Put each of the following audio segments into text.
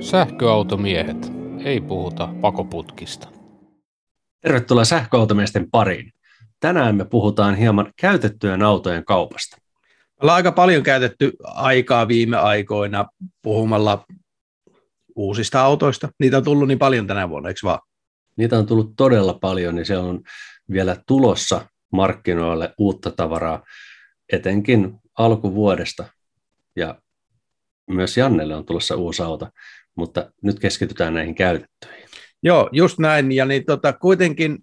Sähköautomiehet. Ei puhuta pakoputkista. Tervetuloa sähköautomiesten pariin. Tänään me puhutaan hieman käytettyjen autojen kaupasta. Ollaan aika paljon käytetty aikaa viime aikoina puhumalla uusista autoista. Niitä on tullut niin paljon tänä vuonna, eikö vaan? Niitä on tullut todella paljon, niin siellä on vielä tulossa markkinoille uutta tavaraa, etenkin alkuvuodesta. Ja myös Jannelle on tulossa uusi auto, mutta nyt keskitytään näihin käytettyihin. Joo, just näin. Ja niin tota, kuitenkin,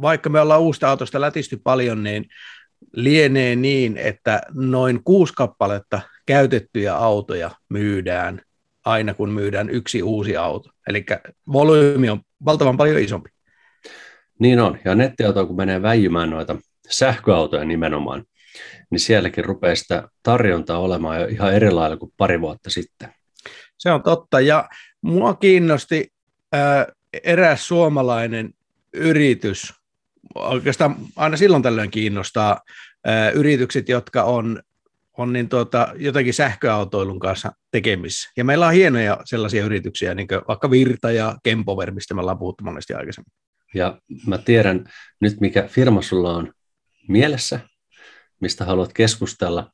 vaikka me ollaan uusta autosta lätisty paljon, niin lienee niin, että noin kuusi kappaletta käytettyjä autoja myydään aina, kun myydään yksi uusi auto. Eli volyymi on valtavan paljon isompi. Niin on, ja nettiauto kun menee väijymään noita sähköautoja nimenomaan, niin sielläkin rupeaa sitä tarjontaa olemaan jo ihan eri lailla kuin pari vuotta sitten. Se on totta, ja mua kiinnosti ää, eräs suomalainen yritys, oikeastaan aina silloin tällöin kiinnostaa ää, yritykset, jotka on, on niin tuota, jotenkin sähköautoilun kanssa tekemissä. Ja meillä on hienoja sellaisia yrityksiä, niin kuin vaikka Virta ja Kempover, mistä me ollaan puhuttu monesti aikaisemmin. Ja mä tiedän nyt, mikä firma sulla on mielessä, mistä haluat keskustella.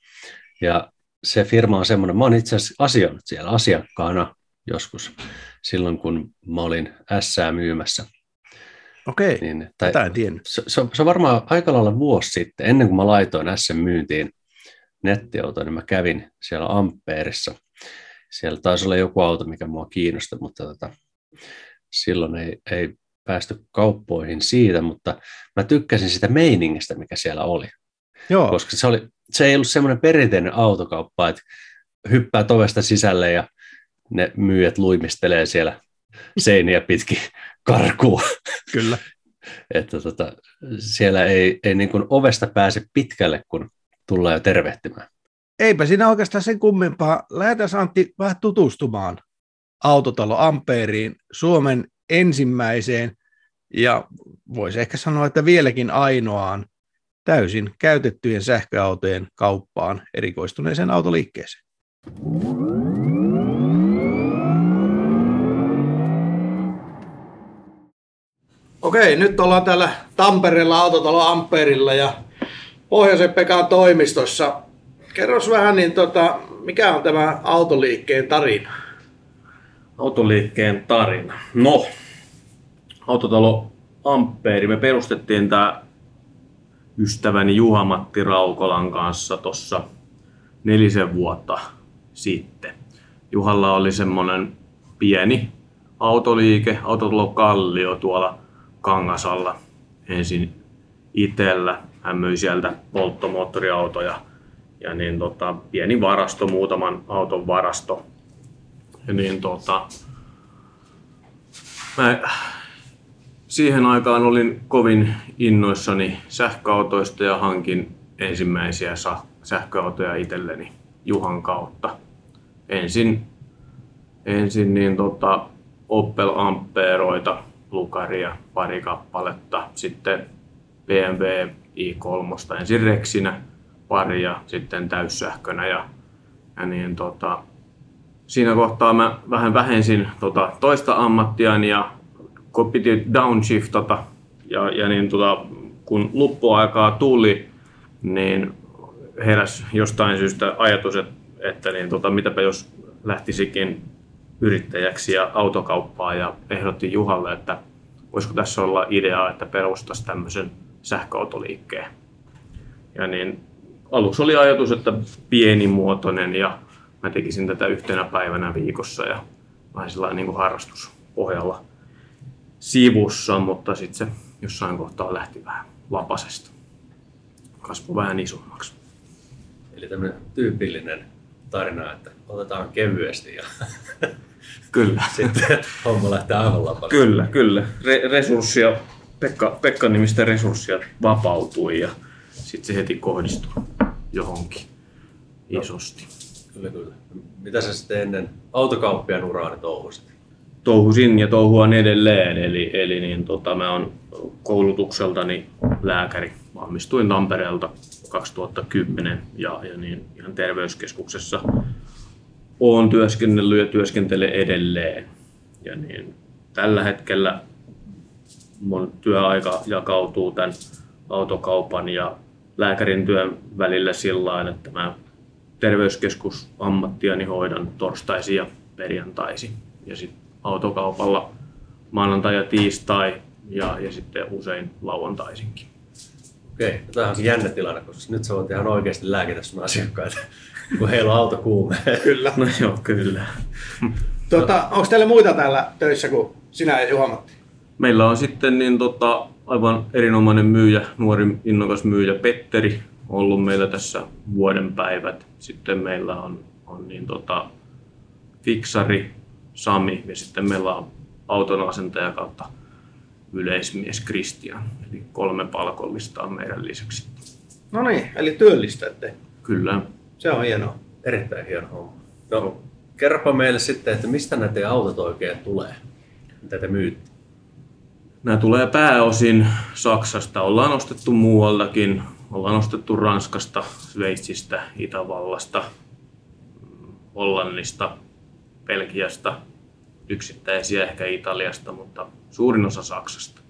Ja se firma on semmoinen, mä oon itse asiassa asioinut siellä asiakkaana joskus silloin, kun mä olin S myymässä. Okei, niin, tai, tätä en tiennyt. Se, se, on, se on varmaan aika lailla vuosi sitten, ennen kuin mä laitoin S myyntiin nettiautoon, niin mä kävin siellä Ampeerissa. Siellä taisi olla joku auto, mikä mua kiinnosti, mutta tota, silloin ei, ei päästy kauppoihin siitä, mutta mä tykkäsin sitä meiningistä, mikä siellä oli. Joo. Koska se, oli, se ei ollut semmoinen perinteinen autokauppa, että hyppää tovesta sisälle ja ne myyjät luimistelee siellä seiniä pitkin karkuun. Kyllä. että tota, siellä ei, ei niin kuin ovesta pääse pitkälle, kun tullaan jo tervehtimään. Eipä siinä oikeastaan sen kummempaa. Lähdetään Antti vähän tutustumaan autotalo Ampeeriin, Suomen ensimmäiseen ja voisi ehkä sanoa, että vieläkin ainoaan täysin käytettyjen sähköautojen kauppaan erikoistuneeseen autoliikkeeseen. Okei, nyt ollaan täällä Tampereella autotalo Amperilla ja Pohjoisen Pekan toimistossa. Kerros vähän, niin tota, mikä on tämä autoliikkeen tarina? Autoliikkeen tarina. No, autotalo Amperi. Me perustettiin tämä ystäväni Juha-Matti Raukolan kanssa tuossa nelisen vuotta sitten. Juhalla oli semmoinen pieni autoliike, autotalo Kallio tuolla Kangasalla ensin itellä. Hän myi sieltä polttomoottoriautoja ja niin tota, pieni varasto, muutaman auton varasto. Ja niin tota, mä siihen aikaan olin kovin innoissani sähköautoista ja hankin ensimmäisiä sähköautoja itselleni Juhan kautta. Ensin, ensin niin tota Opel Amperoita, Lucaria pari kappaletta, sitten BMW i3, ensin Rexinä pari ja sitten täyssähkönä. Ja, ja niin tota, siinä kohtaa mä vähän vähensin tota toista ammattiani ja kun piti downshiftata ja, ja niin tota, kun loppuaikaa tuli, niin heräs jostain syystä ajatus, että, että niin tota, mitäpä jos lähtisikin yrittäjäksi ja autokauppaa ja ehdotti Juhalle, että voisiko tässä olla idea, että perustaisi tämmöisen sähköautoliikkeen. Ja niin aluksi oli ajatus, että pienimuotoinen ja mä tekisin tätä yhtenä päivänä viikossa ja vähän sellainen niin kuin harrastuspohjalla sivussa, mutta sitten se jossain kohtaa lähti vähän lapasesta. Kasvoi vähän isommaksi. Eli tämmöinen tyypillinen tarina, että otetaan kevyesti ja kyllä. sitten homma lähtee aivan lapasesta. Kyllä, kyllä. Re- resurssia, Pekka, Pekka nimistä resurssia vapautui ja sitten se heti kohdistui johonkin no. isosti. Kyllä, kyllä. Mitä sä sitten ennen autokauppian uraani touhusit? Touhusin ja touhuan edelleen. Eli, eli niin, tota, mä oon koulutukseltani lääkäri. Valmistuin Tampereelta 2010 ja, ja niin, ihan terveyskeskuksessa olen työskennellyt ja työskentelen edelleen. Ja niin, tällä hetkellä mun työaika jakautuu tämän autokaupan ja lääkärin työn välillä sillä että mä terveyskeskusammattiani hoidan torstaisin ja perjantaisin. Ja sitten autokaupalla maanantai ja tiistai ja, ja sitten usein lauantaisinkin. Okei, no tämä on jännä tilanne, koska nyt sä voit ihan oikeasti lääkitä sun asiakkaita, kun heillä on auto kuume. Kyllä. No joo, kyllä. Tota, onko teillä muita täällä töissä kuin sinä ja Juha-Matti? Meillä on sitten niin tota, aivan erinomainen myyjä, nuori innokas myyjä Petteri, ollut meillä tässä vuoden päivät. Sitten meillä on, on niin tota, fiksari Sami ja sitten meillä on auton asentaja kautta yleismies Kristian. Eli kolme palkollista on meidän lisäksi. No niin, eli työllistätte. Kyllä. Se on hienoa. Erittäin hieno homma. No, kerropa meille sitten, että mistä nämä teidän autot oikein tulee? Mitä te myytte? Nämä tulee pääosin Saksasta. Ollaan ostettu muualtakin. Ollaan ostettu Ranskasta, Sveitsistä, Itävallasta, Hollannista, Belgiasta, yksittäisiä ehkä Italiasta, mutta suurin osa Saksasta.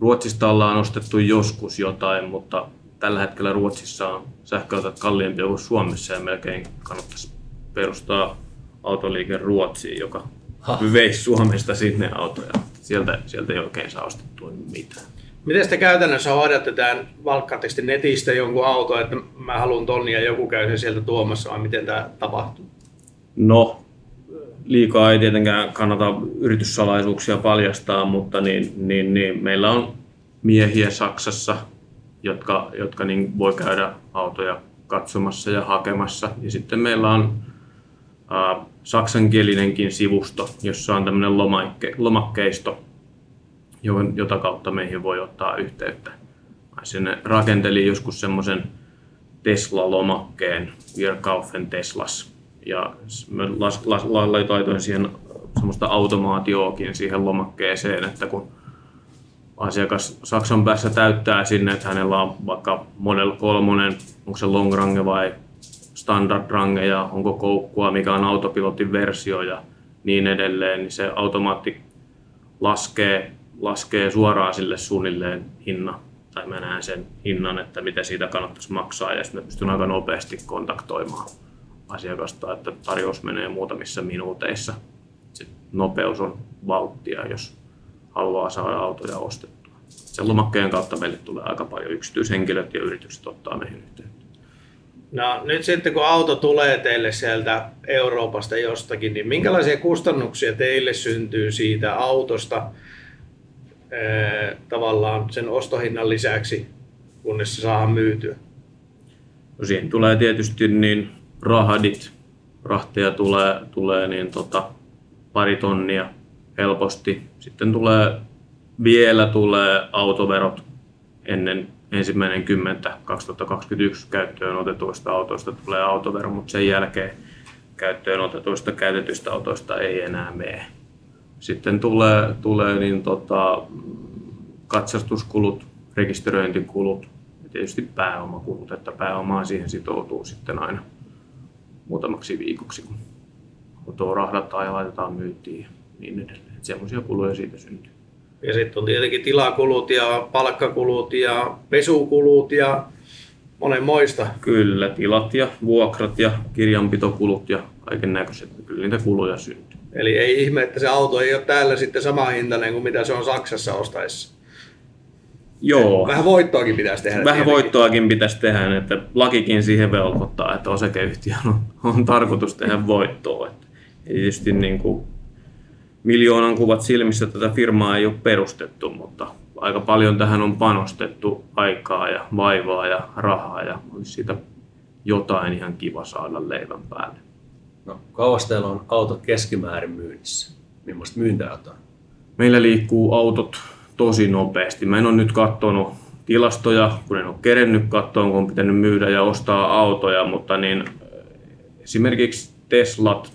Ruotsista ollaan ostettu joskus jotain, mutta tällä hetkellä Ruotsissa on sähköautot kalliimpia kuin Suomessa ja melkein kannattaisi perustaa autoliike Ruotsiin, joka Ha. veisi Suomesta sinne autoja. Sieltä, sieltä ei oikein saa ostettua mitään. Miten te käytännössä hoidatte tämän, valkkaatteko te netistä jonkun auto, että mä haluan tonni ja joku käy sen sieltä tuomassa, vai miten tämä tapahtuu? No, liikaa ei tietenkään kannata yrityssalaisuuksia paljastaa, mutta niin, niin, niin, meillä on miehiä Saksassa, jotka, jotka niin voi käydä autoja katsomassa ja hakemassa. Ja sitten meillä on ää, saksankielinenkin sivusto, jossa on tämmöinen lomakke, lomakkeisto, jota kautta meihin voi ottaa yhteyttä. Mä sinne rakentelin joskus semmoisen Tesla-lomakkeen, Wir kaufen Teslas. Ja mä las, las, la- laitoin siihen semmoista automaatioakin siihen lomakkeeseen, että kun asiakas Saksan päässä täyttää sinne, että hänellä on vaikka Model 3, onko se long range vai standard range ja onko koukkua, mikä on autopilotin versio ja niin edelleen, niin se automaatti laskee, laskee suoraan sille suunnilleen hinnan, tai mä näen sen hinnan, että mitä siitä kannattaisi maksaa, ja sitten mä pystyn aika nopeasti kontaktoimaan asiakasta, että tarjous menee muutamissa minuuteissa. Se nopeus on valttia, jos haluaa saada autoja ostettua. Sen lomakkeen kautta meille tulee aika paljon yksityishenkilöt ja yritykset ottaa meihin yhteyttä. No nyt sitten kun auto tulee teille sieltä Euroopasta jostakin, niin minkälaisia kustannuksia teille syntyy siitä autosta ee, tavallaan sen ostohinnan lisäksi, kunnes se saadaan myytyä? No siihen tulee tietysti niin rahadit, rahteja tulee, tulee niin tota, pari tonnia helposti. Sitten tulee, vielä tulee autoverot ennen ensimmäinen 10. 2021 käyttöön otetuista autoista tulee autovero, mutta sen jälkeen käyttöön otetuista käytetyistä autoista ei enää mene. Sitten tulee, tulee niin tota, katsastuskulut, rekisteröintikulut ja tietysti pääomakulut, että pääomaa siihen sitoutuu sitten aina muutamaksi viikoksi, kun autoa rahdataan ja laitetaan myyntiin ja niin edelleen. Semmoisia kuluja siitä syntyy. Ja sitten on tietenkin tilakulut ja palkkakulut ja pesukulut ja monenmoista. Kyllä, tilat ja vuokrat ja kirjanpitokulut ja kaiken näköiset, kyllä niitä kuluja syntyy. Eli ei ihme, että se auto ei ole täällä sitten sama hintainen kuin mitä se on Saksassa ostaessa. Joo, Vähän voittoakin pitäisi tehdä. Vähän tietenkin. voittoakin pitäisi tehdä, että lakikin siihen velvoittaa, että osakeyhtiön on, on tarkoitus tehdä voittoa. Että tietysti niin kuin miljoonan kuvat silmissä tätä firmaa ei ole perustettu, mutta aika paljon tähän on panostettu aikaa ja vaivaa ja rahaa ja olisi siitä jotain ihan kiva saada leivän päälle. No, kauas teillä on autot keskimäärin myynnissä? Millaista myyntäjät on? Meillä liikkuu autot tosi nopeasti. Mä en ole nyt katsonut tilastoja, kun en ole kerennyt katsoa, kun on pitänyt myydä ja ostaa autoja, mutta niin äh, esimerkiksi Teslat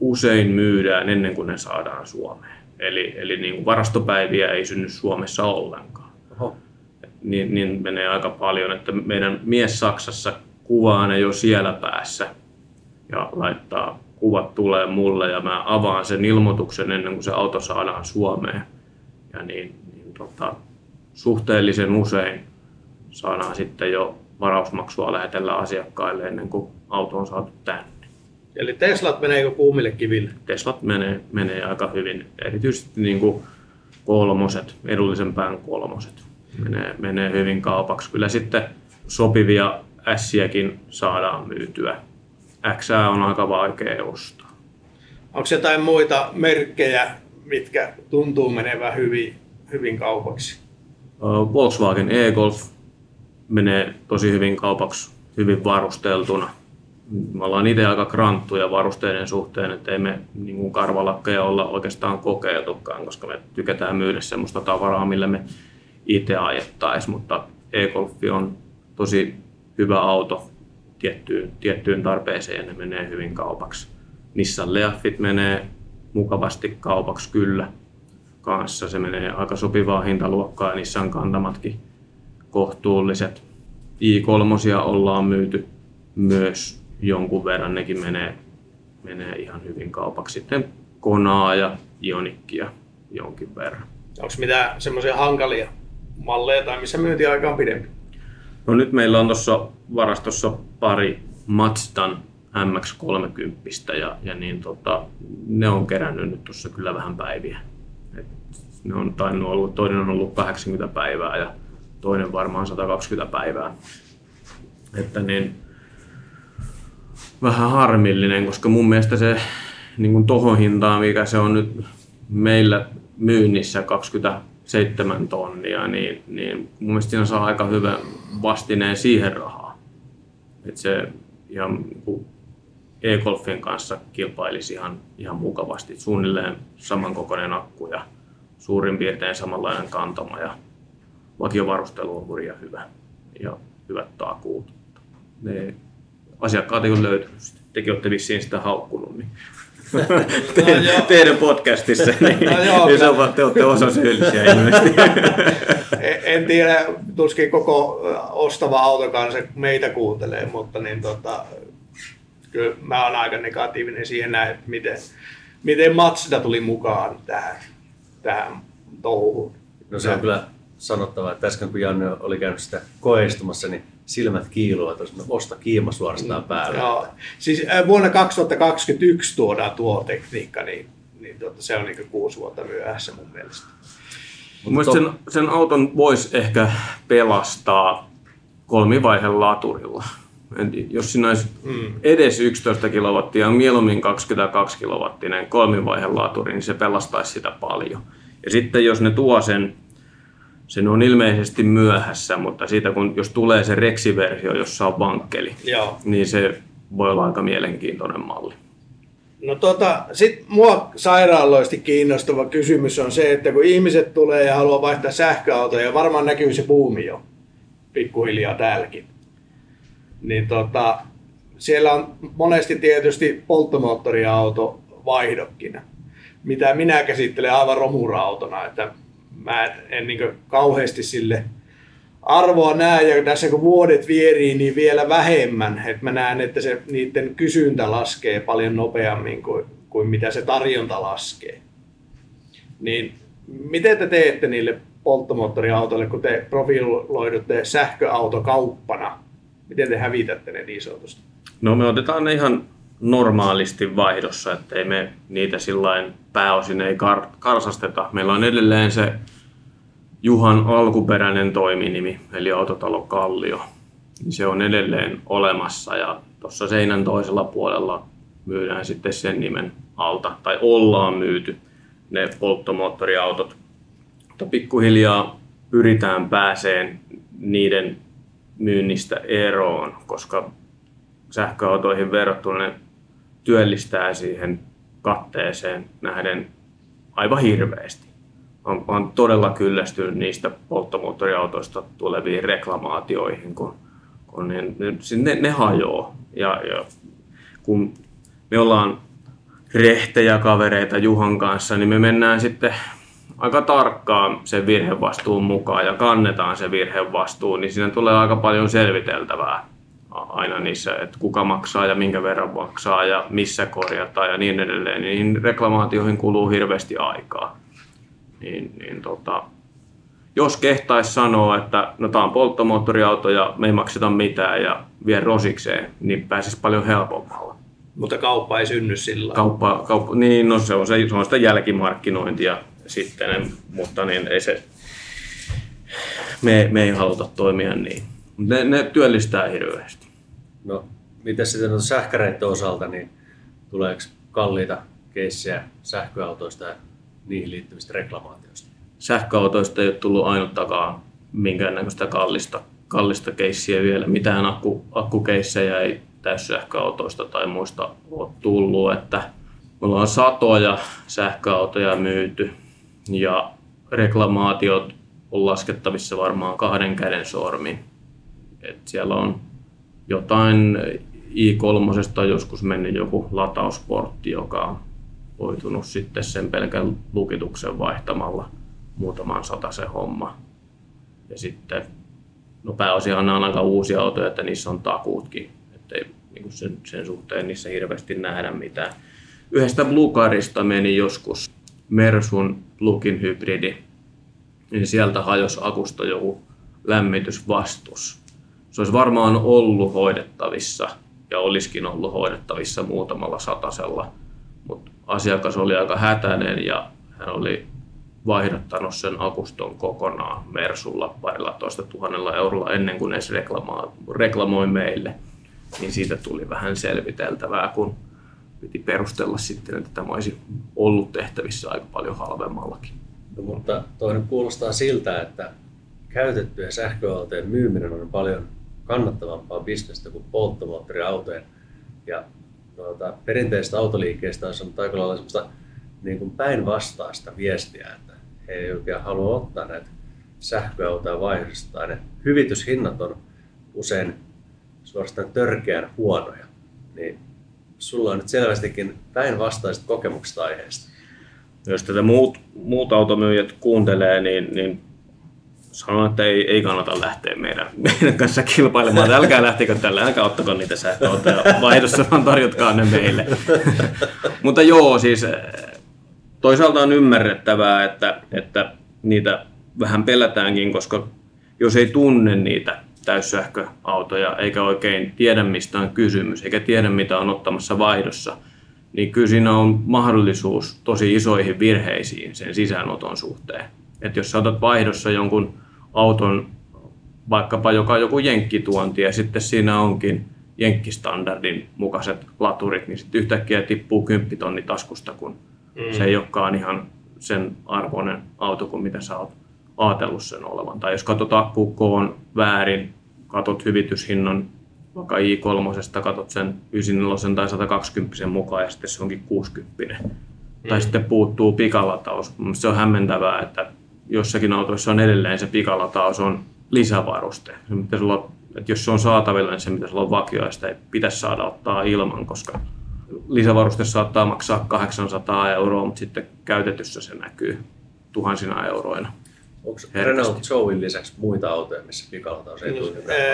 usein myydään ennen kuin ne saadaan Suomeen. Eli, eli niin kuin varastopäiviä ei synny Suomessa ollenkaan. Oho. Niin, niin menee aika paljon, että meidän mies Saksassa kuvaa ne jo siellä päässä ja laittaa kuvat tulee mulle ja mä avaan sen ilmoituksen ennen kuin se auto saadaan Suomeen. Ja niin, niin tota, suhteellisen usein saadaan sitten jo varausmaksua lähetellä asiakkaille ennen kuin auto on saatu tänne. Eli Teslat meneekö kuumille kiville? Teslat menee, menee aika hyvin, erityisesti niin kuin kolmoset, edullisen pään kolmoset menee, menee hyvin kaupaksi. Kyllä sitten sopivia S-jäkin saadaan myytyä. X on aika vaikea ostaa. Onko jotain muita merkkejä, mitkä tuntuu menevän hyvin, hyvin kaupaksi? Volkswagen e-Golf menee tosi hyvin kaupaksi, hyvin varusteltuna. Me ollaan itse aika kranttuja varusteiden suhteen, että ei me niin karvalakkeja olla oikeastaan kokeiltukaan, koska me tykätään myydä sellaista tavaraa, millä me itse ajettaisiin, mutta e-Golf on tosi hyvä auto tiettyyn, tiettyyn tarpeeseen ja ne menee hyvin kaupaksi. Nissan Leafit menee mukavasti kaupaksi kyllä kanssa. Se menee aika sopivaa hintaluokkaa ja Nissan kantamatkin kohtuulliset. i3 ollaan myyty myös jonkun verran, nekin menee, menee ihan hyvin kaupaksi. Sitten Konaa ja Ionikkia jonkin verran. Onko mitään semmoisia hankalia malleja tai missä myyntiaika on pidempi? No nyt meillä on tuossa varastossa pari Mazdan MX-30 ja, ja niin tota, ne on kerännyt nyt tuossa kyllä vähän päiviä. Et ne on tainnut ollut, toinen on ollut 80 päivää ja toinen varmaan 120 päivää. Että niin, vähän harmillinen, koska mun mielestä se niin kuin tohon hintaan, mikä se on nyt meillä myynnissä 27 tonnia, niin, niin mun mielestä siinä saa aika hyvän vastineen siihen rahaan. Että se ihan e-golfin kanssa kilpailisi ihan, ihan mukavasti. Suunnilleen samankokoinen akku ja suurin piirtein samanlainen kantama ja vakiovarustelu on hurja hyvä ja hyvät takuut. Ne asiakkaat ei ole löytynyt. Tekin olette vissiin sitä haukkunut. Niin. Te, no, teidän podcastissa, niin, no, joo, niin se on, te olette osa syyllisiä ilmeisesti. en tiedä, tuskin koko ostava autokansa meitä kuuntelee, mutta niin tota, kyllä mä oon aika negatiivinen siihen näin, että miten, miten Matsida tuli mukaan tähän, tähän touhuun. No se on kyllä sanottava, että äsken kun Janne oli käynyt sitä koeistumassa, niin silmät kiiluvat, että osta kiima suorastaan mm. päälle. Joo. Siis vuonna 2021 tuodaan tuo tekniikka, niin, niin tuota, se on niin kuusi vuotta myöhässä mun mielestä. Mun sen, sen auton voisi ehkä pelastaa kolmivaiheen laturilla. Jos siinä olisi mm. edes 11 kilowattia, mieluummin 22 kilowattinen kolmivaiheen laturi, niin se pelastaisi sitä paljon. Ja sitten jos ne tuo sen sen on ilmeisesti myöhässä, mutta siitä kun jos tulee se reksiversio, jossa on vankkeli, Joo. niin se voi olla aika mielenkiintoinen malli. No tota, sit mua sairaaloisesti kiinnostava kysymys on se, että kun ihmiset tulee ja haluaa vaihtaa sähköautoja, ja varmaan näkyy se buumi jo pikkuhiljaa täälläkin, niin tota, siellä on monesti tietysti polttomoottoriauto vaihdokkina, mitä minä käsittelen aivan romurautona, että mä en, en niin kauheasti sille arvoa näe, ja tässä kun vuodet vierii, niin vielä vähemmän. Et mä näen, että se, niiden kysyntä laskee paljon nopeammin kuin, kuin mitä se tarjonta laskee. Niin miten te teette niille polttomoottoriautoille, kun te profiloidutte sähköautokauppana? Miten te hävitätte ne niin sanotusti? No me otetaan ne ihan normaalisti vaihdossa, ettei me niitä sillain pääosin ei kar- karsasteta. Meillä on edelleen se Juhan alkuperäinen toiminimi, eli Autotalo Kallio. Se on edelleen olemassa ja tuossa seinän toisella puolella myydään sitten sen nimen alta, tai ollaan myyty ne polttomoottoriautot. Mutta pikkuhiljaa pyritään pääseen niiden myynnistä eroon, koska sähköautoihin verrattuna ne työllistää siihen katteeseen nähden aivan hirveästi. On, on todella kyllästynyt niistä polttomoottoriautoista tuleviin reklamaatioihin, kun, kun ne, ne, ne hajoaa. Ja, ja kun me ollaan rehtejä kavereita Juhan kanssa, niin me mennään sitten aika tarkkaan sen virhevastuun mukaan ja kannetaan se virhevastuu, niin siinä tulee aika paljon selviteltävää aina niissä, että kuka maksaa ja minkä verran maksaa ja missä korjataan ja niin edelleen, niin reklamaatioihin kuluu hirveästi aikaa. Niin, niin tota, jos kehtaisi sanoa, että no tämä on polttomoottoriauto ja me ei makseta mitään ja vie rosikseen, niin pääsisi paljon helpommalla. Mutta kauppa ei synny sillä Kauppa, kauppa, niin no se on, se, se on sitä jälkimarkkinointia sitten, mutta niin ei se, me, me ei haluta toimia niin. Ne, ne työllistää hirveästi. No, miten sitten on sähkäreiden osalta, niin tuleeko kalliita keissejä sähköautoista ja niihin liittyvistä reklamaatioista? Sähköautoista ei ole tullut ainuttakaan minkäännäköistä kallista, kallista keissiä vielä. Mitään akku, akkukeissejä ei täyssähköautoista tai muista ole tullut. Että me ollaan satoja sähköautoja myyty ja reklamaatiot on laskettavissa varmaan kahden käden sormin. Et siellä on jotain i3 on joskus mennyt joku latausportti, joka on voitunut sitten sen pelkän lukituksen vaihtamalla muutaman se homma. Ja sitten, no pääosiaan on aika uusia autoja, että niissä on takuutkin, ettei niin sen, sen suhteen niissä hirveästi nähdä mitään. Yhdestä Blue Carista meni joskus Mersun plugin hybridi, niin sieltä hajosi akusta joku lämmitysvastus. Se olisi varmaan ollut hoidettavissa ja olisikin ollut hoidettavissa muutamalla satasella, mutta asiakas oli aika hätäinen ja hän oli vaihdottanut sen akuston kokonaan Mersulla parilla toista tuhannella eurolla ennen kuin edes reklamoi meille. Niin siitä tuli vähän selviteltävää, kun piti perustella sitten, että tämä olisi ollut tehtävissä aika paljon halvemmallakin. No, mutta toinen kuulostaa siltä, että käytettyjen sähköautojen myyminen on paljon kannattavampaa bisnestä kuin polttomoottoriautojen. Ja tuota, perinteistä autoliikkeestä on saanut aika lailla sellaista niin kuin päinvastaista viestiä, että he ei oikein halua ottaa näitä sähköautoja vaihdosta. Ne hyvityshinnat on usein suorastaan törkeän huonoja. Niin sulla on nyt selvästikin päinvastaiset kokemukset aiheesta. Jos tätä muut, muut automyyjät kuuntelee, niin, niin sanon, että ei, ei kannata lähteä meidän, meidän kanssa kilpailemaan. Älkää lähtikö tällä, älkää ottako niitä sähköautoja vaihdossa, vaan tarjotkaa ne meille. Mutta joo, siis toisaalta on ymmärrettävää, että, että niitä vähän pelätäänkin, koska jos ei tunne niitä täyssähköautoja eikä oikein tiedä mistä on kysymys eikä tiedä mitä on ottamassa vaihdossa, niin kyllä siinä on mahdollisuus tosi isoihin virheisiin sen sisäänoton suhteen. Että jos sä otat vaihdossa jonkun auton, vaikkapa joka joku jenkkituonti ja sitten siinä onkin jenkkistandardin mukaiset laturit, niin sitten yhtäkkiä tippuu 10 tonni taskusta, kun mm. se ei olekaan ihan sen arvoinen auto kuin mitä sä oot ajatellut sen olevan. Tai jos katsot akkukoon väärin, katot hyvityshinnan vaikka i3, katot sen 94 tai 120 mukaan ja sitten se onkin 60. Mm. Tai sitten puuttuu pikalataus. Se on hämmentävää, että jossakin autoissa on edelleen se pikalataus on lisävaruste. Se olla, että jos se on saatavilla, niin se pitäisi olla vakio ja sitä ei pitäisi saada ottaa ilman, koska lisävaruste saattaa maksaa 800 euroa, mutta sitten käytetyssä se näkyy tuhansina euroina. Onko Renault Zoein lisäksi muita autoja, missä pikalataus ei tule?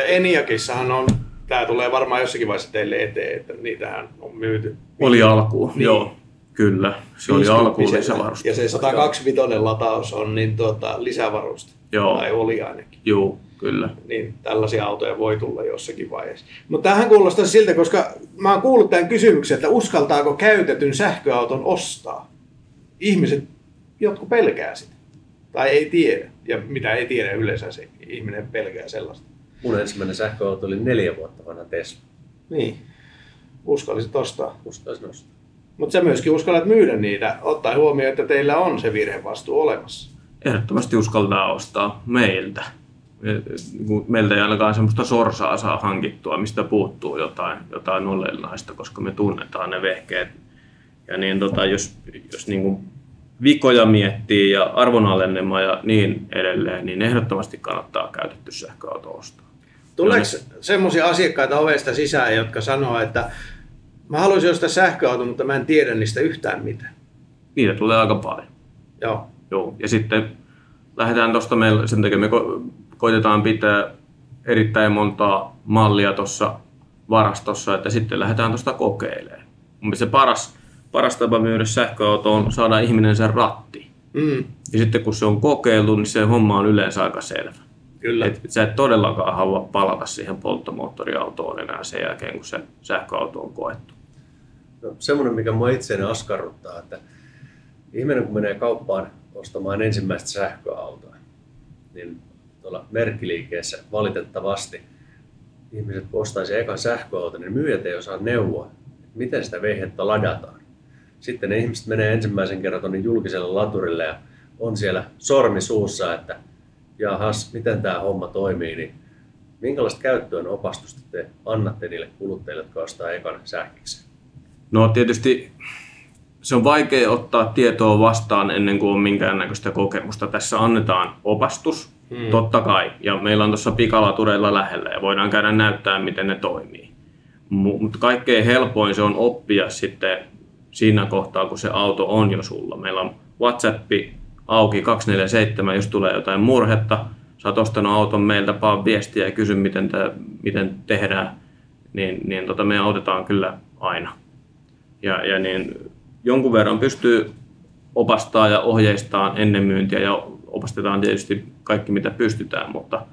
Eniakissahan on, tämä tulee varmaan jossakin vaiheessa teille eteen, että niitähän on myyty. Oli alkuun, niin. joo. Kyllä, se oli alkuun lisävaruste. Ja se 125 lataus on niin tuota, lisävaruste. Joo. Tai oli ainakin. Joo, kyllä. Niin tällaisia autoja voi tulla jossakin vaiheessa. Mutta tähän kuulostaa siltä, koska mä oon kuullut tämän kysymyksen, että uskaltaako käytetyn sähköauton ostaa. Ihmiset, jotkut pelkää sitä. Tai ei tiedä. Ja mitä ei tiedä yleensä se ihminen pelkää sellaista. Mun ensimmäinen sähköauto oli neljä vuotta vanha Tesla. Niin. Uskallisit ostaa. Uskallisin ostaa. Mutta sä myöskin uskallat myydä niitä, ottaa huomioon, että teillä on se virhevastuu olemassa. Ehdottomasti uskaltaa ostaa meiltä. Niinku meiltä ei ainakaan semmoista sorsaa saa hankittua, mistä puuttuu jotain, jotain olennaista, koska me tunnetaan ne vehkeet. Ja niin tota, jos, jos niin kuin vikoja miettii ja arvonalennema ja niin edelleen, niin ehdottomasti kannattaa käytetty sähköauto ostaa. Tuleeko semmoisia asiakkaita ovesta sisään, jotka sanoo, että Mä haluaisin ostaa sähköauton, mutta mä en tiedä niistä yhtään mitään. Niitä tulee aika paljon. Joo. Joo. Ja sitten lähdetään tuosta meillä, sen takia me ko- koitetaan pitää erittäin montaa mallia tuossa varastossa, että sitten lähdetään tuosta kokeilemaan. Mun se paras, paras tapa myydä sähköauto on saada ihminen sen ratti. Mm, Ja sitten kun se on kokeiltu, niin se homma on yleensä aika selvä. kyllä. Et sä et todellakaan halua palata siihen polttomoottoriautoon enää sen jälkeen, kun se sähköauto on koettu. No, semmoinen, mikä mua itseäni askarruttaa, että ihminen kun menee kauppaan ostamaan ensimmäistä sähköautoa, niin tuolla merkkiliikkeessä valitettavasti ihmiset kun ostaisi ekan sähköauton, niin myyjät ei osaa neuvoa, miten sitä vehjettä ladataan. Sitten ne ihmiset menee ensimmäisen kerran tuonne julkiselle laturille ja on siellä sormi suussa, että jahas, miten tämä homma toimii, niin minkälaista käyttöön opastusta te annatte niille kuluttajille, jotka ostaa ekan sähkiksen? No tietysti se on vaikea ottaa tietoa vastaan ennen kuin on minkäännäköistä kokemusta. Tässä annetaan opastus, hmm. totta kai, ja meillä on tuossa pikalatureilla lähellä ja voidaan käydä näyttää, miten ne toimii. Mutta kaikkein helpoin se on oppia sitten siinä kohtaa, kun se auto on jo sulla. Meillä on WhatsApp auki 247, jos tulee jotain murhetta, sä oot ostanut auton meiltä, paa viestiä ja kysy, miten, tää, miten tehdään, niin, niin tota, me autetaan kyllä aina. Ja, ja niin jonkun verran pystyy opastaa ja ohjeistaa ennen myyntiä ja opastetaan tietysti kaikki mitä pystytään, mutta,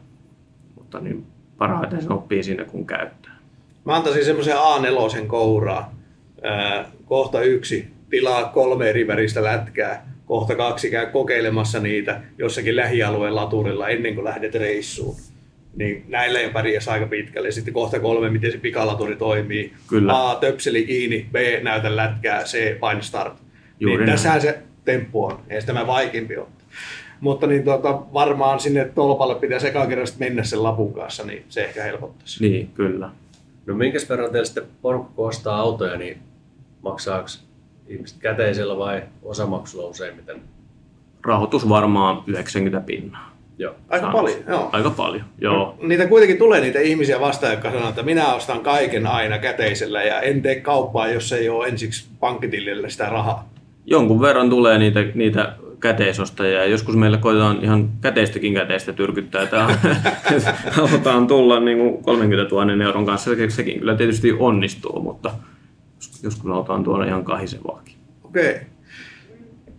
mutta niin parhaiten se oppii siinä kun käyttää. Mä antaisin semmoisen A4 kouraa. Ää, kohta yksi, tilaa kolme eri väristä lätkää. Kohta kaksi, käy kokeilemassa niitä jossakin lähialueen laturilla ennen kuin lähdet reissuun. Niin näillä jo pärjäs aika pitkälle. Sitten kohta kolme, miten se pikalaturi toimii. Kyllä. A, töpseli kiinni, B, näytä lätkää, C, paina start. Juuri niin tässähän se temppu on, ei sitä mä vaikeampi ottaa. Mutta niin tota, varmaan sinne tolpalle pitäisi sit mennä sen lapun kanssa, niin se ehkä helpottaisi. Niin, kyllä. No minkäs verran teillä sitten porukka ostaa autoja, niin maksaako ihmiset käteisellä vai osamaksulla useimmiten? Rahoitus varmaan 90 pinnaa. Joo. Aika Saat. paljon, joo. Aika paljon, joo. Niitä kuitenkin tulee niitä ihmisiä vastaan, jotka sanoo, että minä ostan kaiken aina käteisellä ja en tee kauppaa, jos ei ole ensiksi pankkitilille sitä rahaa. Jonkun verran tulee niitä, niitä käteisostajia joskus meillä koitetaan ihan käteistäkin käteistä tyrkyttää, että halutaan tulla niin kuin 30 000 euron kanssa, Se- sekin kyllä tietysti onnistuu, mutta joskus- halutaan tuoda ihan kahisevaakin. Okei.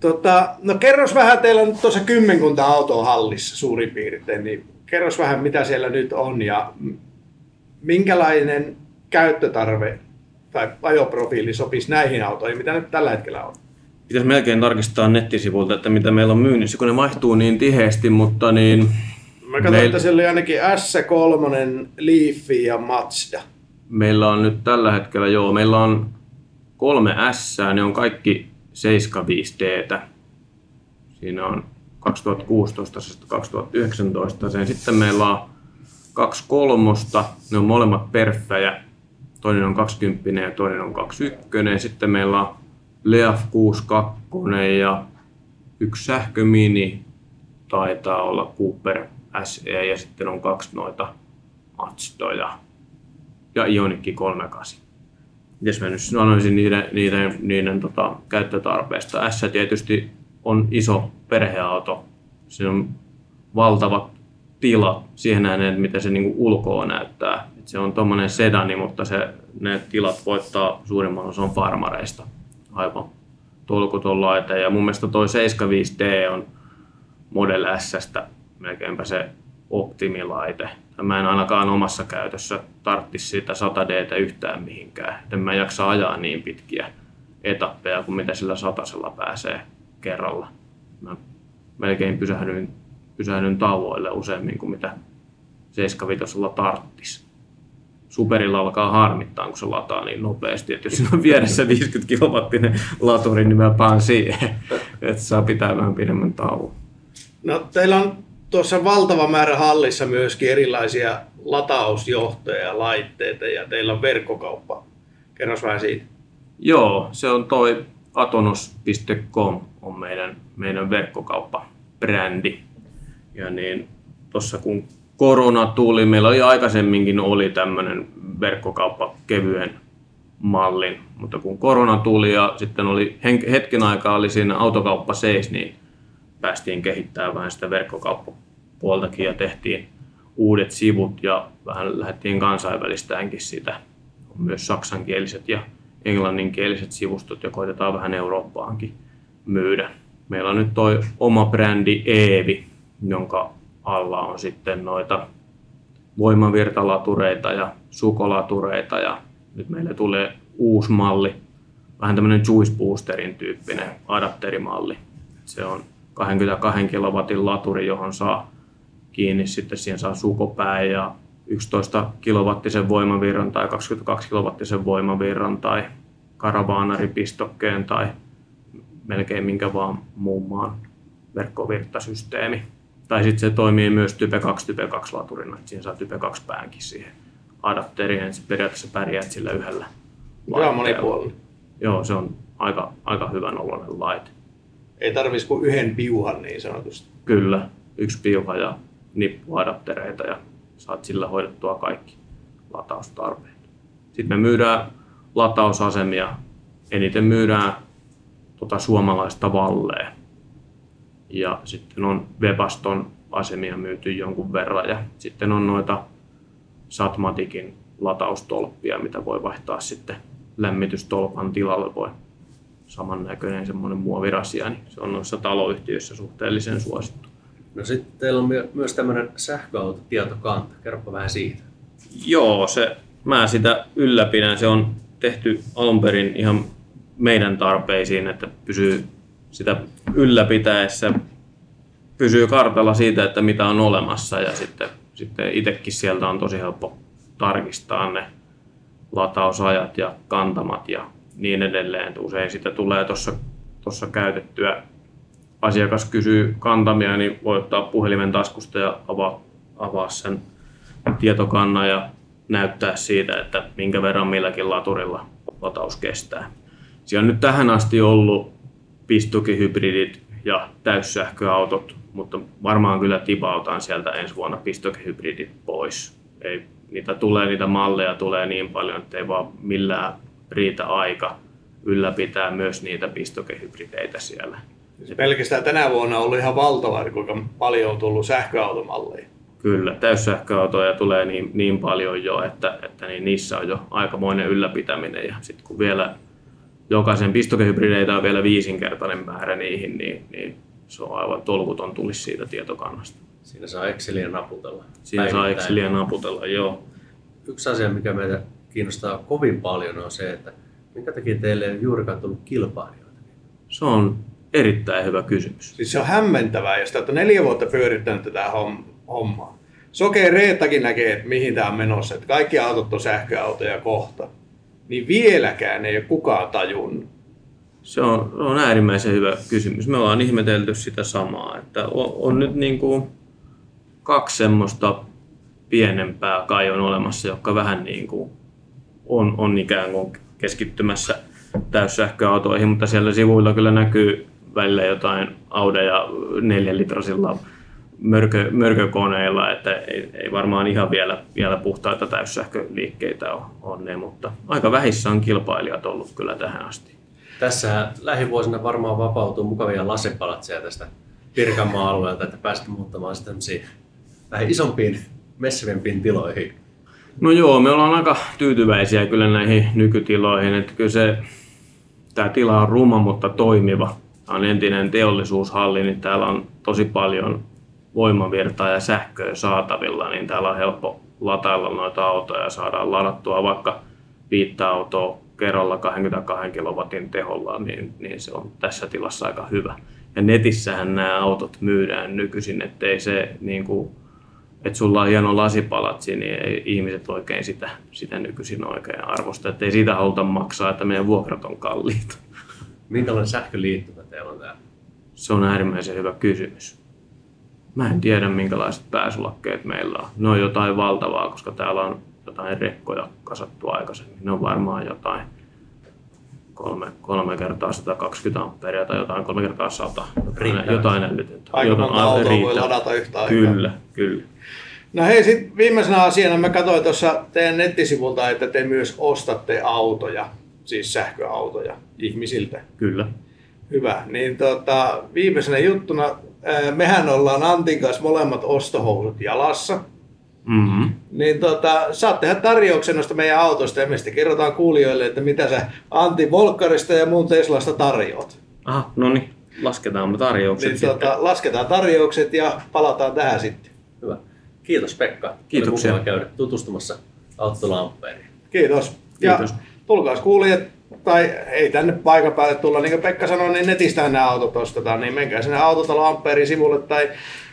Tota, no kerros vähän, teillä on nyt tuossa kymmenkunta autoa hallissa suurin piirtein, niin kerros vähän mitä siellä nyt on ja minkälainen käyttötarve tai ajoprofiili sopisi näihin autoihin, mitä nyt tällä hetkellä on. Pitäisi melkein tarkistaa nettisivuilta, että mitä meillä on myynnissä, kun ne vaihtuu niin tiheesti, mutta niin... Mä katsoin, Meil- että siellä oli ainakin S3, Leaf ja Mazda. Meillä on nyt tällä hetkellä, joo, meillä on kolme S, ne on kaikki 75D. Siinä on 2016, 2019. Sen sitten meillä on kaksi kolmosta, ne on molemmat perfejä. Toinen on 20 ja toinen on 21. Sitten meillä on Leaf 62 ja yksi sähkömini, taitaa olla Cooper SE ja sitten on kaksi noita Mazdoja ja Ioniq 38. Jos mä nyt sanoisin niiden, niiden, niiden tota, käyttötarpeesta. S tietysti on iso perheauto. Se on valtava tila siihen nähden, mitä se niinku ulkoa näyttää. Et se on tuommoinen sedani, mutta se, ne tilat voittaa suurimman osan farmareista. Aivan tolkuton laite. Ja mun mielestä toi 75D on Model S-stä melkeinpä se optimilaite. Mä en ainakaan omassa käytössä tarttisi sitä 100 d yhtään mihinkään. En mä jaksa ajaa niin pitkiä etappeja kuin mitä sillä satasella pääsee kerralla. Mä melkein pysähdyin, pysähdyin tauoille useammin kuin mitä 75 tarttis. Superilla alkaa harmittaa, kun se lataa niin nopeasti, että jos siinä on vieressä 50 kilowattinen laturi, niin mä paan siihen, että saa pitää vähän pidemmän tauon. No teillä on tuossa valtava määrä hallissa myöskin erilaisia latausjohtoja ja laitteita ja teillä on verkkokauppa. Kerros vähän siitä. Joo, se on toi atonos.com on meidän, meidän verkkokauppabrändi. Ja niin tuossa kun korona tuli, meillä oli aikaisemminkin oli tämmöinen verkkokauppa kevyen mallin, mutta kun korona tuli ja sitten oli hetken aikaa oli siinä autokauppa seis, niin päästiin kehittämään vähän sitä verkkokauppapuoltakin ja tehtiin uudet sivut ja vähän lähdettiin kansainvälistäänkin sitä on myös saksankieliset ja englanninkieliset sivustot ja koitetaan vähän Eurooppaankin myydä. Meillä on nyt toi oma brändi Eevi, jonka alla on sitten noita voimavirtalatureita ja sukolatureita ja nyt meille tulee uusi malli, vähän tämmöinen juice boosterin tyyppinen adapterimalli. Se on 22 kilowatin laturi, johon saa kiinni, sitten siihen saa sukopää ja 11 kilowattisen voimavirran tai 22 kilowattisen voimavirran tai karavaanaripistokkeen tai melkein minkä vaan muun maan verkkovirtasysteemi. Tai sitten se toimii myös Type 2 Type 2 laturina, että siinä saa Type 2 päänkin siihen adapteriin, että periaatteessa pärjäät sillä yhdellä Hyvä monipuolinen. Joo, se on aika, aika hyvän oloinen laite. Ei tarvitsisi kuin yhden piuhan niin sanotusti. Kyllä, yksi piuha ja nippuadaptereita ja saat sillä hoidettua kaikki lataustarpeet. Sitten me myydään latausasemia. Eniten myydään tota suomalaista Vallee. Ja sitten on Webaston asemia myyty jonkun verran. Ja sitten on noita Satmatikin lataustolppia, mitä voi vaihtaa sitten lämmitystolpan tilalle. Voi samannäköinen semmoinen muovirasia, niin se on noissa taloyhtiöissä suhteellisen suosittu. No sitten teillä on myös tämmöinen sähköautotietokanta. Kerropa vähän siitä. Joo, se, mä sitä ylläpidän. Se on tehty alun perin ihan meidän tarpeisiin, että pysyy sitä ylläpitäessä, pysyy kartalla siitä, että mitä on olemassa ja sitten, sitten itsekin sieltä on tosi helppo tarkistaa ne latausajat ja kantamat ja niin edelleen. Usein sitä tulee tuossa käytettyä asiakas kysyy kantamia, niin voi ottaa puhelimen taskusta ja avaa, avaa sen tietokannan ja näyttää siitä, että minkä verran milläkin laturilla lataus kestää. Siellä on nyt tähän asti ollut pistokehybridit ja täyssähköautot, mutta varmaan kyllä tipautaan sieltä ensi vuonna pistokehybridit pois. Ei, niitä tulee, niitä malleja tulee niin paljon, että ei vaan millään riitä aika ylläpitää myös niitä pistokehybrideitä siellä. Siis pelkästään tänä vuonna on ollut ihan valtava, kuinka paljon on tullut sähköautomalleja. Kyllä, täyssähköautoja tulee niin, niin paljon jo, että, että niin niissä on jo aikamoinen ylläpitäminen. Ja sitten kun vielä jokaisen pistokehybrideitä on vielä viisinkertainen määrä niihin, niin, niin se on aivan tolkuton tulisi siitä tietokannasta. Siinä saa Exceliä naputella. Siinä saa Exceliä naputella, joo. Yksi asia, mikä meitä kiinnostaa kovin paljon, on se, että minkä takia teille ei juurikaan tullut kilpailijoita? Se on erittäin hyvä kysymys. Siis se on hämmentävää, jos te olette neljä vuotta pyörittänyt tätä hommaa. Sokee Reettakin näkee, että mihin tämä on menossa, että kaikki autot on sähköautoja kohta. Niin vieläkään ei ole kukaan tajunnut. Se on, on äärimmäisen hyvä kysymys. Me ollaan ihmetelty sitä samaa, että on, on nyt niin kuin kaksi semmoista pienempää kai on olemassa, jotka vähän niin kuin on, on ikään kuin keskittymässä täyssähköautoihin, mutta siellä sivuilla kyllä näkyy välillä jotain Audeja neljälitrasilla mörkö, mörkökoneilla, että ei, ei, varmaan ihan vielä, vielä puhtaita täyssähköliikkeitä ole, on ne, mutta aika vähissä on kilpailijat ollut kyllä tähän asti. Tässä lähivuosina varmaan vapautuu mukavia lasepalatseja tästä Pirkanmaan alueelta, että pääset muuttamaan sitten vähän isompiin, messivempiin tiloihin. No joo, me ollaan aika tyytyväisiä kyllä näihin nykytiloihin, että kyllä se, tämä tila on ruma, mutta toimiva on entinen teollisuushalli, niin täällä on tosi paljon voimavirtaa ja sähköä saatavilla, niin täällä on helppo latailla noita autoja ja saadaan ladattua vaikka viittä autoa kerralla 22 kilowatin teholla, niin, niin se on tässä tilassa aika hyvä. Ja netissähän nämä autot myydään nykyisin, ettei se niin kuin, että sulla on hieno lasipalatsi, niin ei ihmiset oikein sitä, sitä nykyisin oikein arvosta. Että ei siitä haluta maksaa, että meidän vuokrat on kalliita. Minkälainen sähköliittymä teillä on täällä? Se on äärimmäisen hyvä kysymys. Mä en tiedä, minkälaiset pääsulakkeet meillä on. Ne on jotain valtavaa, koska täällä on jotain rekkoja kasattu aikaisemmin. Ne on varmaan jotain kolme, kolme kertaa 120 amperia tai jotain kolme kertaa 100. Jotain, jotain älytöntä. Aika monta autoa voi ladata yhtä aikaa. Kyllä, kyllä. No hei, sitten viimeisenä asiana mä katsoin tuossa teidän nettisivulta, että te myös ostatte autoja, siis sähköautoja ihmisiltä. Kyllä. Hyvä. Niin tota, viimeisenä juttuna, mehän ollaan Antin kanssa molemmat ostohousut jalassa. Mm-hmm. niin tota, saat tehdä tarjouksen noista meidän autoista ja me sitten kerrotaan kuulijoille, että mitä sä Antti Volkkarista ja muun Teslasta tarjoat. Aha, no niin, lasketaan me tarjoukset niin, tota, lasketaan tarjoukset ja palataan tähän sitten. Hyvä. Kiitos Pekka. Kiitoksia. Oli käydä tutustumassa Autolamperiin. Kiitos. Ja Kiitos. tulkaas kuulijat, tai ei tänne paikan päälle tulla, niin kuin Pekka sanoi, niin netistä nämä autot ostetaan, niin menkää sinne Autotalo Amperin sivulle tai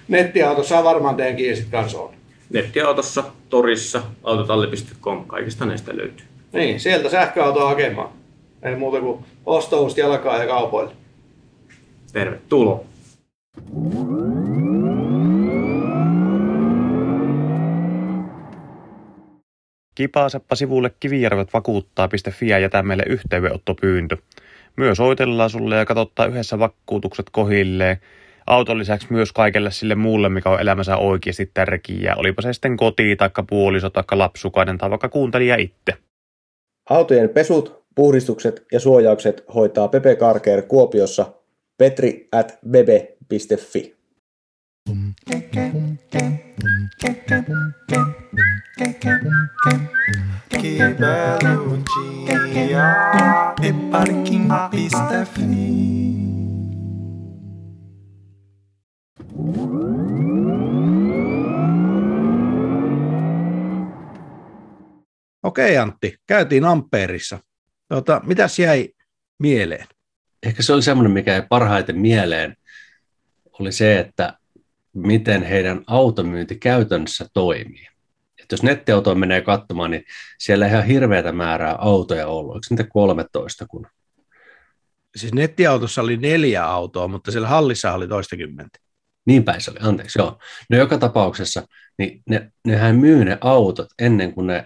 nettiautossa varmaan teidän kiisit kanssa on. Nettiautossa, torissa, autotalli.com, kaikista näistä löytyy. Niin, sieltä sähköautoa hakemaan. Ei muuta kuin ostousta jalkaa ja kaupoille. Tervetuloa. Kipaasepa sivulle kivijärvet vakuuttaa.fi ja jätä meille yhteydenottopyyntö. Myös soitellaan sulle ja katsottaa yhdessä vakuutukset kohilleen. Auton lisäksi myös kaikelle sille muulle, mikä on elämänsä oikeasti tärkeää. Olipa se sitten koti, taikka puoliso, taikka lapsukainen tai vaikka kuuntelija itse. Autojen pesut, puhdistukset ja suojaukset hoitaa Pepe Carcare Kuopiossa petri at bebe.fi. Que belo dia e parking.fi Okei Antti, käytiin Ampeerissa. Tota, mitäs jäi mieleen? Ehkä se oli semmoinen, mikä jäi parhaiten mieleen, oli se, että miten heidän automyynti käytännössä toimii. Että jos nettiautoa menee katsomaan, niin siellä ei ihan hirveätä määrää autoja ollut. Eikö niitä 13 kun? Siis nettiautossa oli neljä autoa, mutta siellä hallissa oli toistakymmentä. Niin päin se oli, anteeksi, joo. No joka tapauksessa, niin ne, nehän myy ne autot ennen kuin ne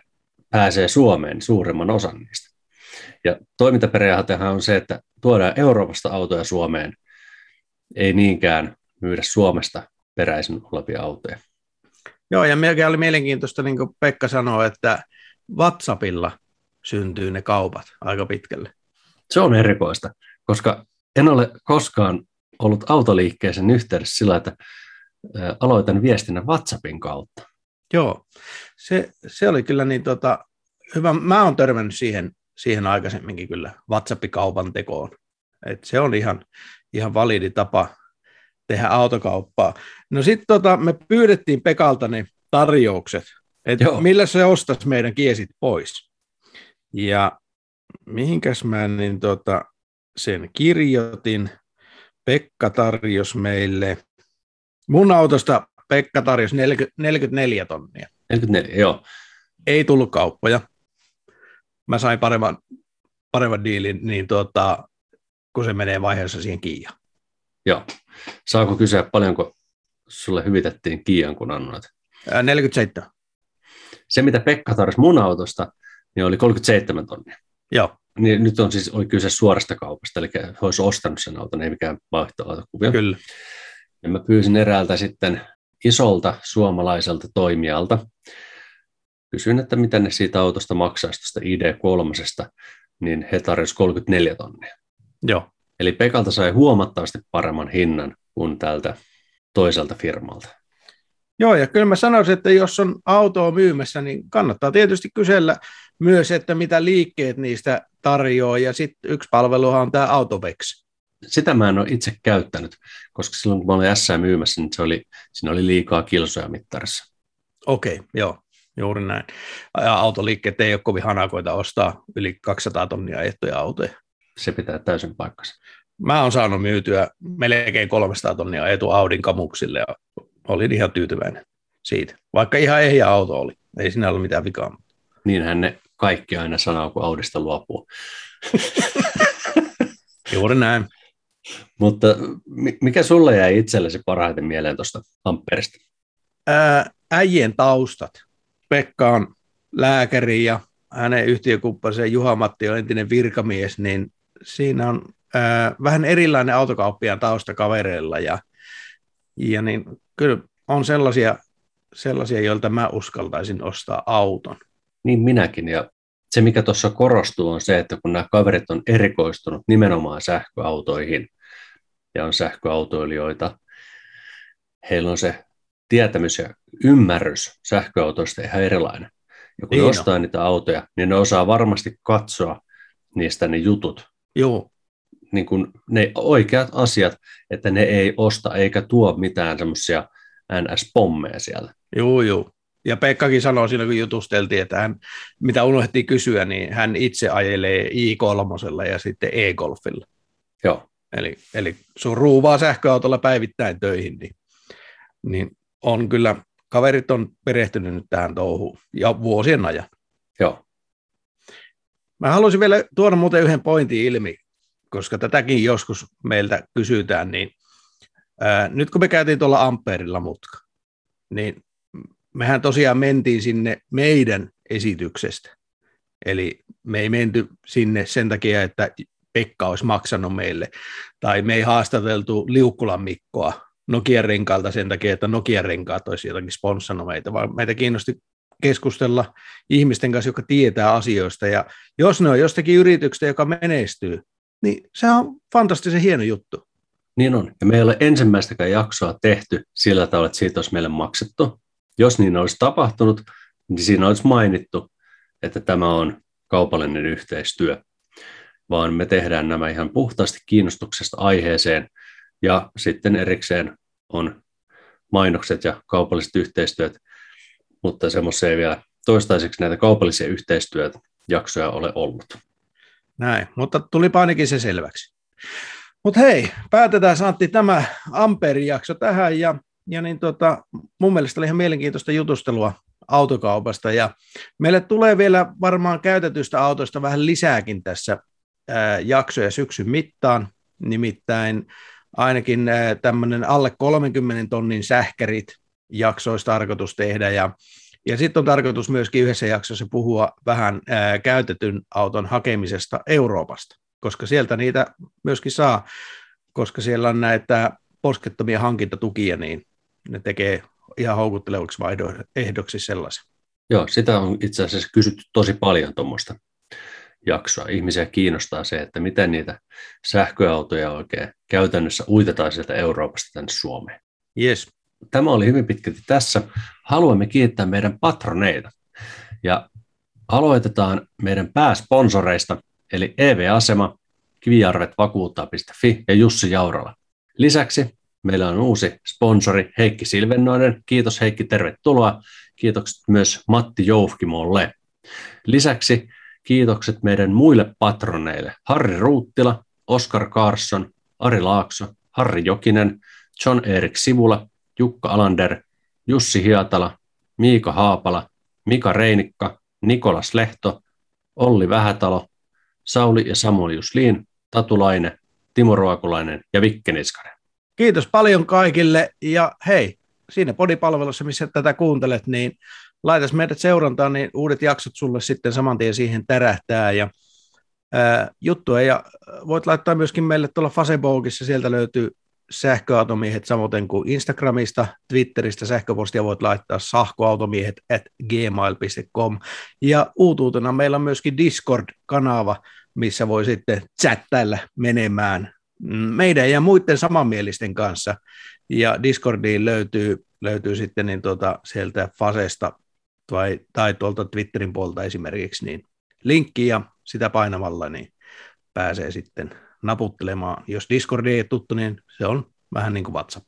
pääsee Suomeen, suurimman osan niistä. Ja toimintaperiaatehan on se, että tuodaan Euroopasta autoja Suomeen, ei niinkään myydä Suomesta peräisin olevia autoja. Joo, ja mikä oli mielenkiintoista, niin kuin Pekka sanoi, että WhatsAppilla syntyy ne kaupat aika pitkälle. Se on erikoista, koska en ole koskaan ollut autoliikkeeseen yhteydessä sillä, että aloitan viestinnän WhatsAppin kautta. Joo, se, se oli kyllä niin tota, hyvä. Mä oon törmännyt siihen, siihen aikaisemminkin kyllä WhatsApp-kaupan tekoon. Et se on ihan, ihan validi tapa tehdä autokauppaa. No sitten tota, me pyydettiin Pekalta ne tarjoukset, että millä se ostaisi meidän kiesit pois. Ja mihinkäs mä niin tota, sen kirjoitin. Pekka tarjosi meille, mun autosta Pekka tarjosi 40, 44 tonnia. 44, joo. Ei tullut kauppoja. Mä sain paremman, paremman diilin, niin tota, kun se menee vaiheessa siihen Kiiaan. Joo. Saako kysyä paljonko sulle hyvitettiin Kiian, kun annoit? 47. Se, mitä Pekka tarjosi mun autosta, niin oli 37 tonnia. Joo. Niin nyt on siis, oli kyse suorasta kaupasta, eli olisi ostanut sen auton, ei mikään vaihtoautokuvio. Kyllä. Ja mä pyysin eräältä sitten isolta suomalaiselta toimijalta. Kysyin, että mitä ne siitä autosta maksaisi tuosta ID3, niin he tarjosivat 34 tonnia. Joo. Eli Pekalta sai huomattavasti paremman hinnan kuin tältä toiselta firmalta. Joo, ja kyllä mä sanoisin, että jos on autoa myymässä, niin kannattaa tietysti kysellä myös, että mitä liikkeet niistä tarjoaa, ja sitten yksi palveluhan on tämä Autovex. Sitä mä en ole itse käyttänyt, koska silloin kun mä olin S myymässä, niin se oli, siinä oli liikaa kilsoja mittarissa. Okei, okay, joo, juuri näin. Ja autoliikkeet ei ole kovin hanakoita ostaa yli 200 tonnia ehtoja autoja. Se pitää täysin paikkansa. Mä oon saanut myytyä melkein 300 tonnia etu Audin kamuksille ja olin ihan tyytyväinen siitä. Vaikka ihan ehjä auto oli, ei siinä ollut mitään vikaa. Niinhän ne kaikki aina sanoo, kun Audista luopuu. Juuri näin. Mutta mikä sulle jäi itsellesi parhaiten mieleen tuosta Amperista? Ää, äijien taustat. Pekka on lääkäri ja hänen yhtiökumppansa Juha-Matti on entinen virkamies, niin siinä on ää, vähän erilainen autokauppiaan tausta kavereilla ja, ja niin, kyllä on sellaisia, sellaisia, joilta mä uskaltaisin ostaa auton. Niin minäkin ja se, mikä tuossa korostuu, on se, että kun nämä kaverit on erikoistunut nimenomaan sähköautoihin ja on sähköautoilijoita, heillä on se tietämys ja ymmärrys sähköautoista ihan erilainen. Ja kun Niin ne on. ostaa niitä autoja, niin ne osaa varmasti katsoa niistä ne jutut, Joo, niin kuin ne oikeat asiat, että ne ei osta eikä tuo mitään semmoisia NS-pommeja sieltä. joo, joo. Ja Pekkakin sanoi siinä, kun jutusteltiin, että hän, mitä unohdettiin kysyä, niin hän itse ajelee i3 ja sitten e-golfilla. Joo, Eli, eli sun ruuvaa sähköautolla päivittäin töihin, niin, niin on kyllä, kaverit on perehtynyt nyt tähän touhuun ja vuosien ajan. joo. Mä haluaisin vielä tuoda muuten yhden pointin ilmi, koska tätäkin joskus meiltä kysytään, niin ää, nyt kun me käytiin tuolla Amperilla mutka, niin mehän tosiaan mentiin sinne meidän esityksestä. Eli me ei menty sinne sen takia, että Pekka olisi maksanut meille, tai me ei haastateltu Liukkulan Mikkoa Nokian renkaalta sen takia, että Nokian renkaat olisi jotakin sponssannut meitä, vaan meitä kiinnosti keskustella ihmisten kanssa, jotka tietää asioista, ja jos ne on jostakin yrityksestä, joka menestyy, niin se on fantastisen hieno juttu. Niin on. Ja me ei ole ensimmäistäkään jaksoa tehty sillä tavalla, että siitä olisi meille maksettu. Jos niin olisi tapahtunut, niin siinä olisi mainittu, että tämä on kaupallinen yhteistyö, vaan me tehdään nämä ihan puhtaasti kiinnostuksesta aiheeseen, ja sitten erikseen on mainokset ja kaupalliset yhteistyöt, mutta semmoisia ei vielä toistaiseksi näitä kaupallisia yhteistyötä jaksoja ole ollut. Näin, mutta tuli ainakin se selväksi. Mutta hei, päätetään Antti tämä Amperin jakso tähän ja, ja niin tota, mun mielestä oli ihan mielenkiintoista jutustelua autokaupasta ja meille tulee vielä varmaan käytetystä autoista vähän lisääkin tässä ää, jaksoja syksyn mittaan, nimittäin ainakin tämmöinen alle 30 tonnin sähkärit jakso olisi tarkoitus tehdä ja ja sitten on tarkoitus myöskin yhdessä jaksossa puhua vähän ää, käytetyn auton hakemisesta Euroopasta, koska sieltä niitä myöskin saa, koska siellä on näitä poskettomia hankintatukia, niin ne tekee ihan houkuttelevaksi vaihdoehdoksi sellaisen. Joo, sitä on itse asiassa kysytty tosi paljon tuommoista jaksoa. Ihmisiä kiinnostaa se, että miten niitä sähköautoja oikein käytännössä uitetaan sieltä Euroopasta tänne Suomeen. Yes. Tämä oli hyvin pitkälti tässä. Haluamme kiittää meidän patroneita. Ja aloitetaan meidän pääsponsoreista, eli EV-asema, kivijarvet vakuuttaa.fi ja Jussi Jaurala. Lisäksi meillä on uusi sponsori Heikki Silvennoinen. Kiitos Heikki, tervetuloa. Kiitokset myös Matti Joufkimolle. Lisäksi kiitokset meidän muille patroneille. Harri Ruuttila, Oskar Karsson, Ari Laakso, Harri Jokinen, John Erik Sivula, Jukka Alander, Jussi Hiatala, Miika Haapala, Mika Reinikka, Nikolas Lehto, Olli Vähätalo, Sauli ja Samuel Jusliin, Tatu Laine, Timo Ruokulainen ja Vikke Niskanen. Kiitos paljon kaikille ja hei, siinä podipalvelussa, missä tätä kuuntelet, niin laitas meidät seurantaan, niin uudet jaksot sulle sitten saman tien siihen tärähtää ja ää, juttuja. Ja voit laittaa myöskin meille tuolla Facebookissa, sieltä löytyy sähköautomiehet samoin kuin Instagramista, Twitteristä sähköpostia voit laittaa sahkoautomiehet at gmail.com. Ja uutuutena meillä on myöskin Discord-kanava, missä voi sitten chattailla menemään meidän ja muiden samanmielisten kanssa. Ja Discordiin löytyy, löytyy sitten niin tuota, sieltä Fasesta tai, tai tuolta Twitterin puolta esimerkiksi niin linkki ja sitä painamalla niin pääsee sitten naputtelemaan. Jos Discord ei ole tuttu, niin se on vähän niin kuin WhatsApp.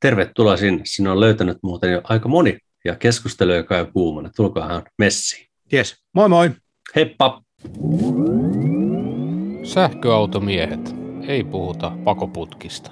Tervetuloa sinne. Sinä on löytänyt muuten jo aika moni ja keskustelu, joka on kuumana. Tulkaahan messiin. Yes. Moi moi! Heippa! Sähköautomiehet. Ei puhuta pakoputkista.